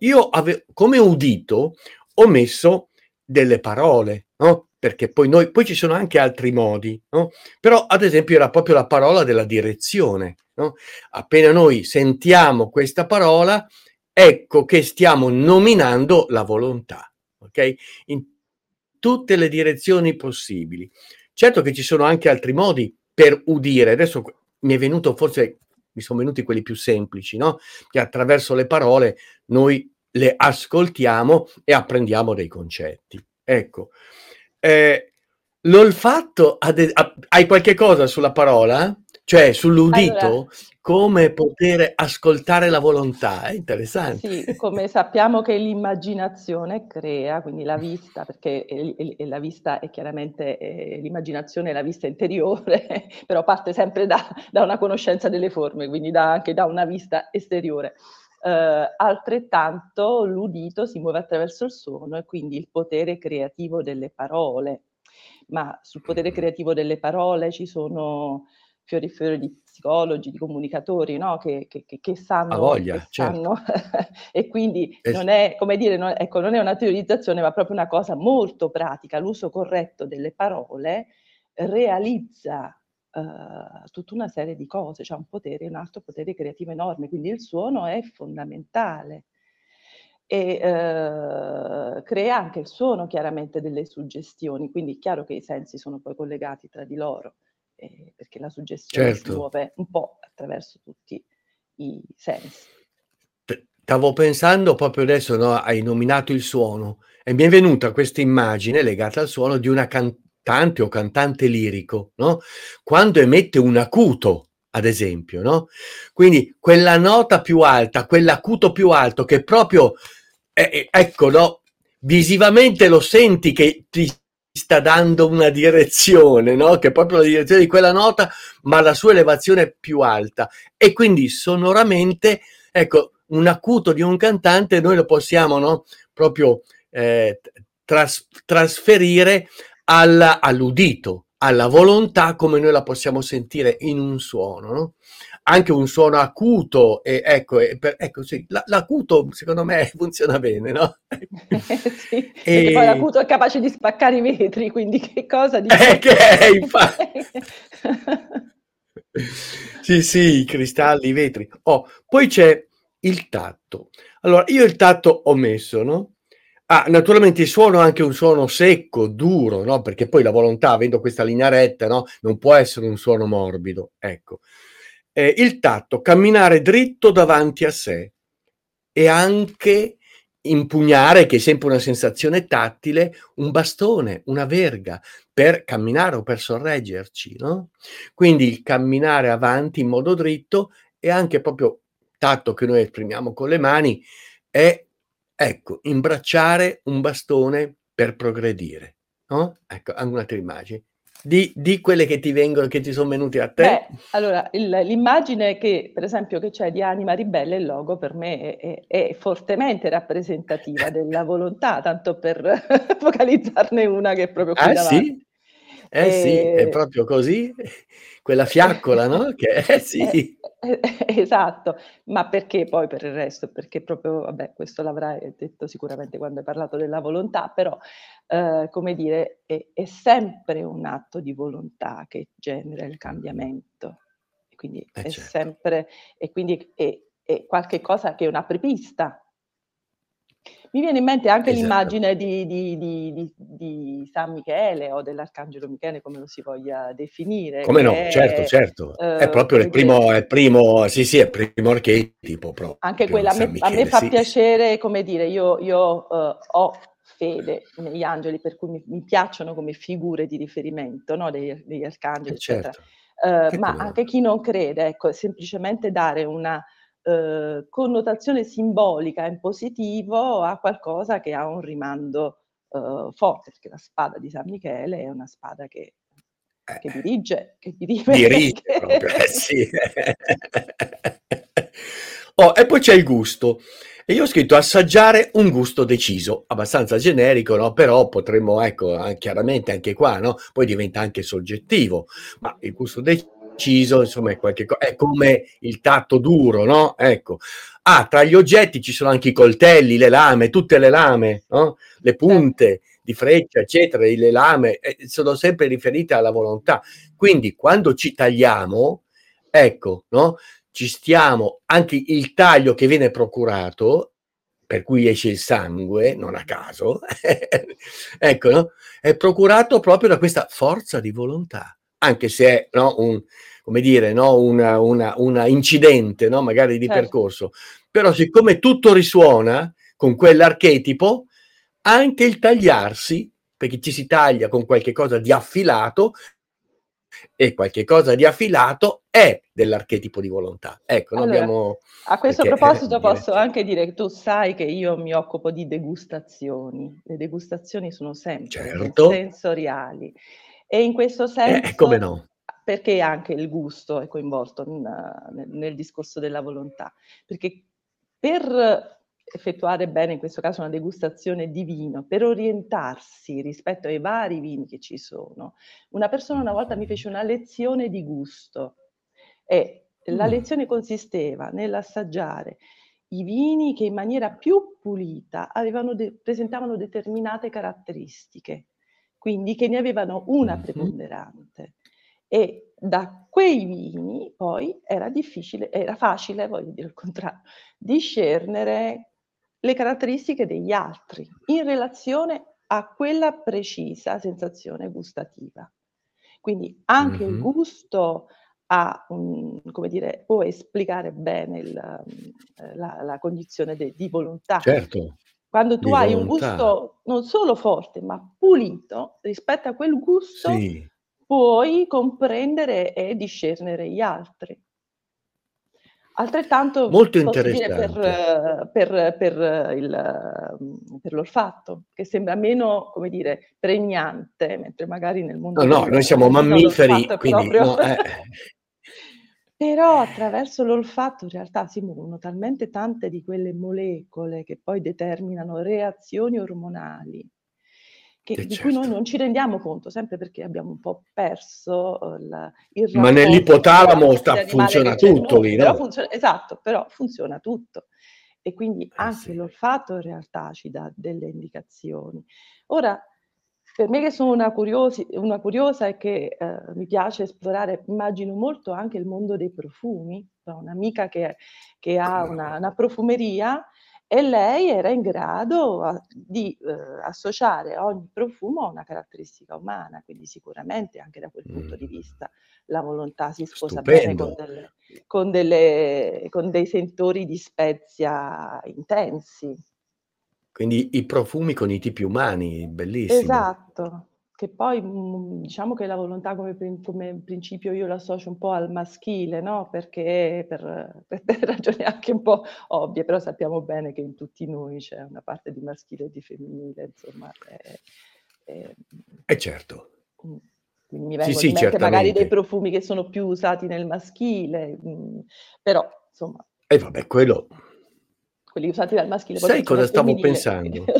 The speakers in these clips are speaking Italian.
io ave- come udito ho messo delle parole, no? Perché poi noi, poi ci sono anche altri modi, no? Però ad esempio era proprio la parola della direzione, no? Appena noi sentiamo questa parola, ecco che stiamo nominando la volontà, ok? In tutte le direzioni possibili. Certo che ci sono anche altri modi per udire. Adesso mi è venuto forse mi sono venuti quelli più semplici, no? Che attraverso le parole noi le ascoltiamo e apprendiamo dei concetti. Ecco, eh, l'olfatto, ad, hai qualche cosa sulla parola? Cioè sull'udito? Allora, come poter ascoltare la volontà, è interessante. Sì, come sappiamo che l'immaginazione crea, quindi la vista, perché la vista è chiaramente eh, l'immaginazione è la vista interiore, però parte sempre da, da, una conoscenza delle forme, quindi da, anche da una vista esteriore. Uh, altrettanto l'udito si muove attraverso il suono e quindi il potere creativo delle parole. Ma sul potere creativo delle parole ci sono fiori e fiori di psicologi, di comunicatori, no? che, che, che, sanno, voglia, che sanno. Certo. e quindi es- non è, come dire, non, ecco, non è una teorizzazione, ma proprio una cosa molto pratica. L'uso corretto delle parole realizza Uh, tutta una serie di cose, c'è cioè un potere, un altro potere creativo enorme, quindi il suono è fondamentale e uh, crea anche il suono chiaramente delle suggestioni, quindi è chiaro che i sensi sono poi collegati tra di loro eh, perché la suggestione certo. si muove un po' attraverso tutti i sensi. Stavo pensando proprio adesso, no, hai nominato il suono e mi è venuta questa immagine legata al suono di una cantante o cantante lirico, no? Quando emette un acuto, ad esempio, no? Quindi quella nota più alta, quell'acuto più alto che proprio, eh, ecco, no? Visivamente lo senti che ti sta dando una direzione, no? che è proprio la direzione di quella nota, ma la sua elevazione più alta. E quindi sonoramente, ecco, un acuto di un cantante noi lo possiamo no? proprio eh, tras- trasferire alla, all'udito, alla volontà come noi la possiamo sentire in un suono. No? Anche un suono acuto e ecco, e per, ecco sì, la, l'acuto secondo me funziona bene, no? sì, e poi l'acuto è capace di spaccare i vetri, quindi che cosa di... Eh, che è, infatti. sì, sì, i cristalli, i vetri. Oh, poi c'è il tatto. Allora, io il tatto ho messo, no? Ah, naturalmente il suono è anche un suono secco, duro, no? Perché poi la volontà, avendo questa linea retta, no? Non può essere un suono morbido, ecco eh, il tatto, camminare dritto davanti a sé e anche impugnare, che è sempre una sensazione tattile, un bastone, una verga per camminare o per sorreggerci, no? Quindi il camminare avanti in modo dritto e anche proprio tatto che noi esprimiamo con le mani è, ecco, imbracciare un bastone per progredire, no? Ecco, anche un'altra immagine. Di, di, quelle che ti vengono, che ti sono venute a te? Beh, allora, il, l'immagine che, per esempio, che c'è di Anima Ribelle, il logo, per me è, è, è fortemente rappresentativa della volontà, tanto per focalizzarne una che è proprio qui ah, davanti. Sì? Eh sì, è proprio così, quella fiaccola, no? Che, eh sì. Eh, eh, esatto, ma perché poi per il resto? Perché proprio, vabbè, questo l'avrai detto sicuramente quando hai parlato della volontà, però, eh, come dire, è, è, sempre un atto di volontà che genera il cambiamento. E quindi eh è certo. sempre, e quindi è, è qualche cosa che è un'apripista mi viene in mente anche esatto. l'immagine di, di, di, di, San Michele o dell'Arcangelo Michele, come lo si voglia definire. Come no, è, certo, certo. Uh, è proprio il primo, è primo, sì, sì, è primo archetipo proprio. Anche quella, a me, Michele, a me fa sì. piacere, come dire, io, io uh, ho fede negli angeli, per cui mi, mi, piacciono come figure di riferimento no? degli, degli arcangeli, eh, certo. eccetera. Uh, ma anche chi non crede, ecco, semplicemente dare una eh, connotazione simbolica in positivo a qualcosa che ha un rimando eh, forte, perché la spada di San Michele è una spada che, che eh. dirige, che dirige. Dirige proprio, eh, sì. oh, e poi c'è il gusto. E io ho scritto assaggiare un gusto deciso, abbastanza generico, no? però potremmo, ecco, chiaramente anche qua, no? poi diventa anche soggettivo, ma il gusto deciso preciso, insomma, è, qualche co- è come il tatto duro, no? Ecco. Ah, tra gli oggetti ci sono anche i coltelli, le lame, tutte le lame, no? Le punte di freccia, eccetera, le lame, eh, sono sempre riferite alla volontà. Quindi quando ci tagliamo, ecco, no? Ci stiamo, anche il taglio che viene procurato, per cui esce il sangue, non a caso, ecco, no? È procurato proprio da questa forza di volontà, anche se è no, un, come dire, no, una, una, una incidente, no, magari di certo. percorso. Però siccome tutto risuona con quell'archetipo, anche il tagliarsi, perché ci si taglia con qualche cosa di affilato, e qualche cosa di affilato è dell'archetipo di volontà. Ecco, allora, abbiamo, a questo perché, proposito eh, posso anche dire che tu sai che io mi occupo di degustazioni. Le degustazioni sono sempre certo. sensoriali e in questo eh, senso... Eh, come no? Perché anche il gusto è coinvolto in, nel, nel discorso della volontà? Perché per effettuare bene, in questo caso una degustazione di vino, per orientarsi rispetto ai vari vini che ci sono. Una persona una volta mi fece una lezione di gusto e la mm. lezione consisteva nell'assaggiare i vini che in maniera più pulita de- presentavano determinate caratteristiche, quindi che ne avevano una mm-hmm. preponderante. E da quei vini poi era difficile, era facile, voglio dire il contrario, discernere le caratteristiche degli altri in relazione a quella precisa sensazione gustativa. Quindi anche mm-hmm. il gusto ha un, come dire, può esplicare bene il, la, la, condizione de, di volontà. Certo. Quando tu hai volontà. un gusto non solo forte, ma pulito, rispetto a quel gusto sì. puoi comprendere e discernere gli altri. Altrettanto Molto interessante. Per, per, per, il, per, l'olfatto, che sembra meno, come dire, pregnante, mentre magari nel mondo... No, no, noi siamo mammiferi, quindi... No, eh. Però attraverso l'olfatto in realtà si muovono talmente tante di quelle molecole che poi determinano reazioni ormonali che, di certo. cui noi certo. non ci rendiamo conto, sempre perché abbiamo un po' perso uh, il, il Ma nell'ipotalamo sta, funziona tutto lì, no? Funziona, esatto, però funziona tutto. E quindi eh, anche sì. l'olfatto in realtà ci dà delle indicazioni. Ora, per me che sono una, curiosi, una curiosa e che eh, mi piace esplorare, immagino molto anche il mondo dei profumi. Ho un'amica che, che ha una, una profumeria e lei era in grado a, di eh, associare ogni profumo a una caratteristica umana, quindi sicuramente anche da quel mm. punto di vista la volontà si sposa Stupendo. bene con, delle, con, delle, con dei sentori di spezia intensi. Quindi i profumi con i tipi umani, bellissimo. Esatto. Che poi mhmm, diciamo che la volontà come, come principio io l'associo un po' al maschile, no? Perché per, per, ragioni anche un po' ovvie, però sappiamo bene che in tutti noi c'è una parte di maschile e di femminile, insomma. È, è, eh certo. Mh. Quindi mi vengono sì, in mente magari dei profumi che sono più usati nel maschile, mh, mhmm, però insomma. E vabbè, quello... Quelli usati dal maschile. Sai cosa stavo femminile. pensando?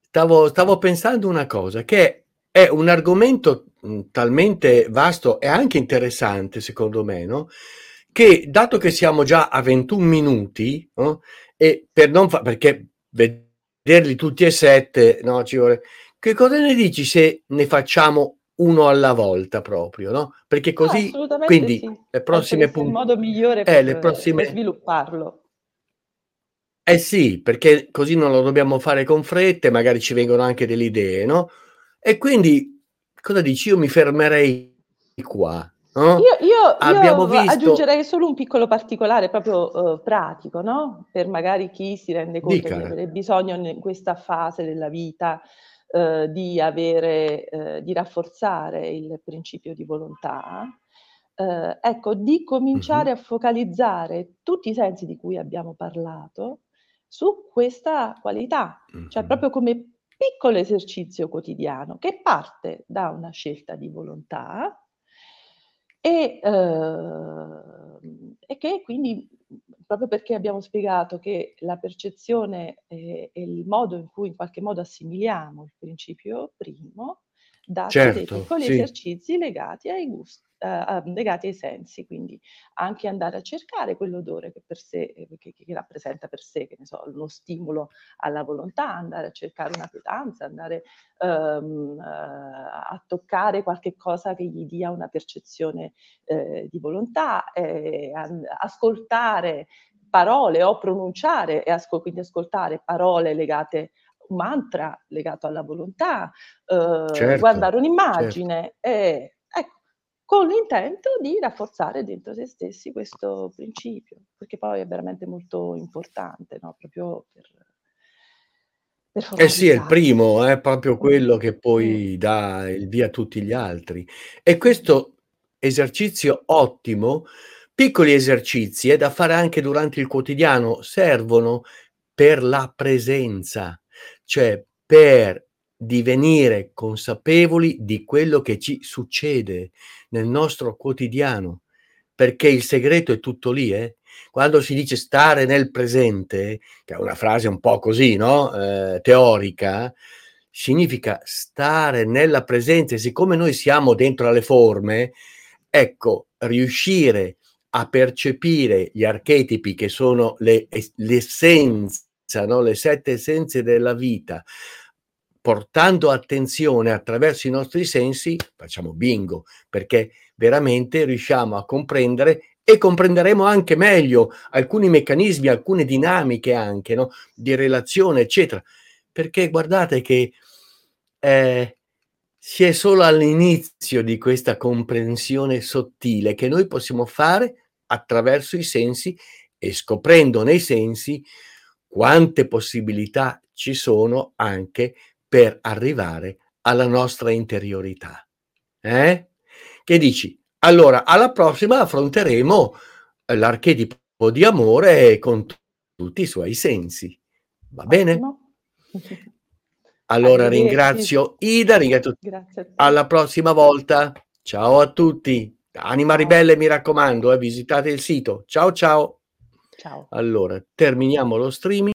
stavo, stavo pensando una cosa, che è un argomento mh, talmente vasto e anche interessante, secondo me, no? che dato che siamo già a 21 minuti, no? e per non fa- perché vederli tutti e sette, no, ci vuole... che cosa ne dici se ne facciamo uno alla volta proprio, no? Perché così, no, quindi sì. le prossime puntate... il modo migliore per, eh, prossime... per svilupparlo. Eh sì, perché così non lo dobbiamo fare con fretta e magari ci vengono anche delle idee, no? E quindi cosa dici? Io mi fermerei qua. No? Io, io, Abbiamo io visto... aggiungerei solo un piccolo particolare proprio uh, pratico, no? Per magari chi si rende conto Dica. di avere bisogno in questa fase della vita uh, di avere, uh, di rafforzare il principio di volontà. ecco, di cominciare uh-huh. a focalizzare tutti i sensi di cui abbiamo parlato su questa qualità, cioè proprio come piccolo esercizio quotidiano che parte da una scelta di volontà e, eh, e che quindi, proprio perché abbiamo spiegato che la percezione è il modo in cui in qualche modo assimiliamo il principio primo, darci dei Certo, piccoli sì. esercizi legati ai gus uhm, legati ai sensi, quindi anche andare a cercare quell'odore che per sé ehm, che che rappresenta per sé, che ne so, uno stimolo alla volontà, andare a cercare una pietanza, andare, uhm, a toccare qualche cosa che gli dia una percezione, ehm, di volontà, ehm, an ascoltare parole o pronunciare e asco quindi ascoltare parole legate un mantra legato alla volontà, uhm, Certo, guardare certo. un'immagine e ecco, con l'intento di rafforzare dentro se stessi questo principio, perché poi è veramente molto importante, no, proprio per Eh sì, è il primo, è proprio Mh. quello che poi dà il via a tutti gli altri. E questo esercizio ottimo, piccoli esercizi, è da fare anche durante il quotidiano, servono per la presenza, cioè per divenire consapevoli di quello che ci succede nel nostro quotidiano, perché il segreto è tutto lì, eh. Quando si dice stare nel presente, che è una frase un po' così, no, ehm, teorica, significa stare nella presenza e siccome noi siamo dentro alle forme, ecco, riuscire a percepire gli archetipi che sono le es l'essenza, no, le 7 essenze della vita, portando attenzione attraverso i nostri sensi, facciamo bingo, perché veramente riusciamo a comprendere e comprenderemo anche meglio alcuni meccanismi, alcune dinamiche anche, no, di relazione, eccetera. Perché guardate che, ehm, si è solo all'inizio di questa comprensione sottile che noi possiamo fare attraverso i sensi e scoprendo nei sensi quante possibilità ci sono anche per arrivare alla nostra interiorità. Eh? Che dici? Allora alla prossima affronteremo l'archetipo di amore con t tutti i suoi sensi. Va bene? Allora ringrazio Ida, ringrazio te. alla prossima volta. Ciao a tutti. Anima ribelle mi raccomando, eh, visitate il sito. Ciao, ciao. Ciao. Allora terminiamo lo streaming.